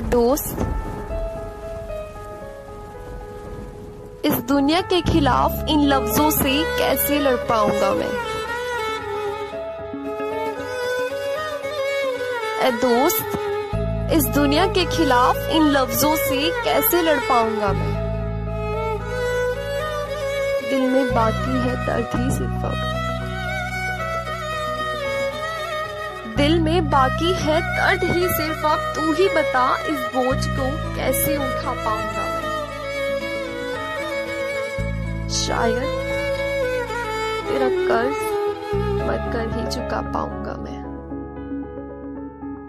दोस्त, इस दुनिया के खिलाफ इन लफ्जों से कैसे लड़ पाऊँगा मैं? ए दोस्त, इस दुनिया के खिलाफ इन लफ्जों से कैसे लड़ पाऊँगा मैं? दिल में बाकी है दर्द ही सिर्फ़ दिल में बाकी है दर्द ही सिर्फ़। अब तू ही बता इस बोझ को कैसे उठा पाऊँगा मैं? शायद तेरा कर्ज मत कर ही चुका पाऊँगा मैं।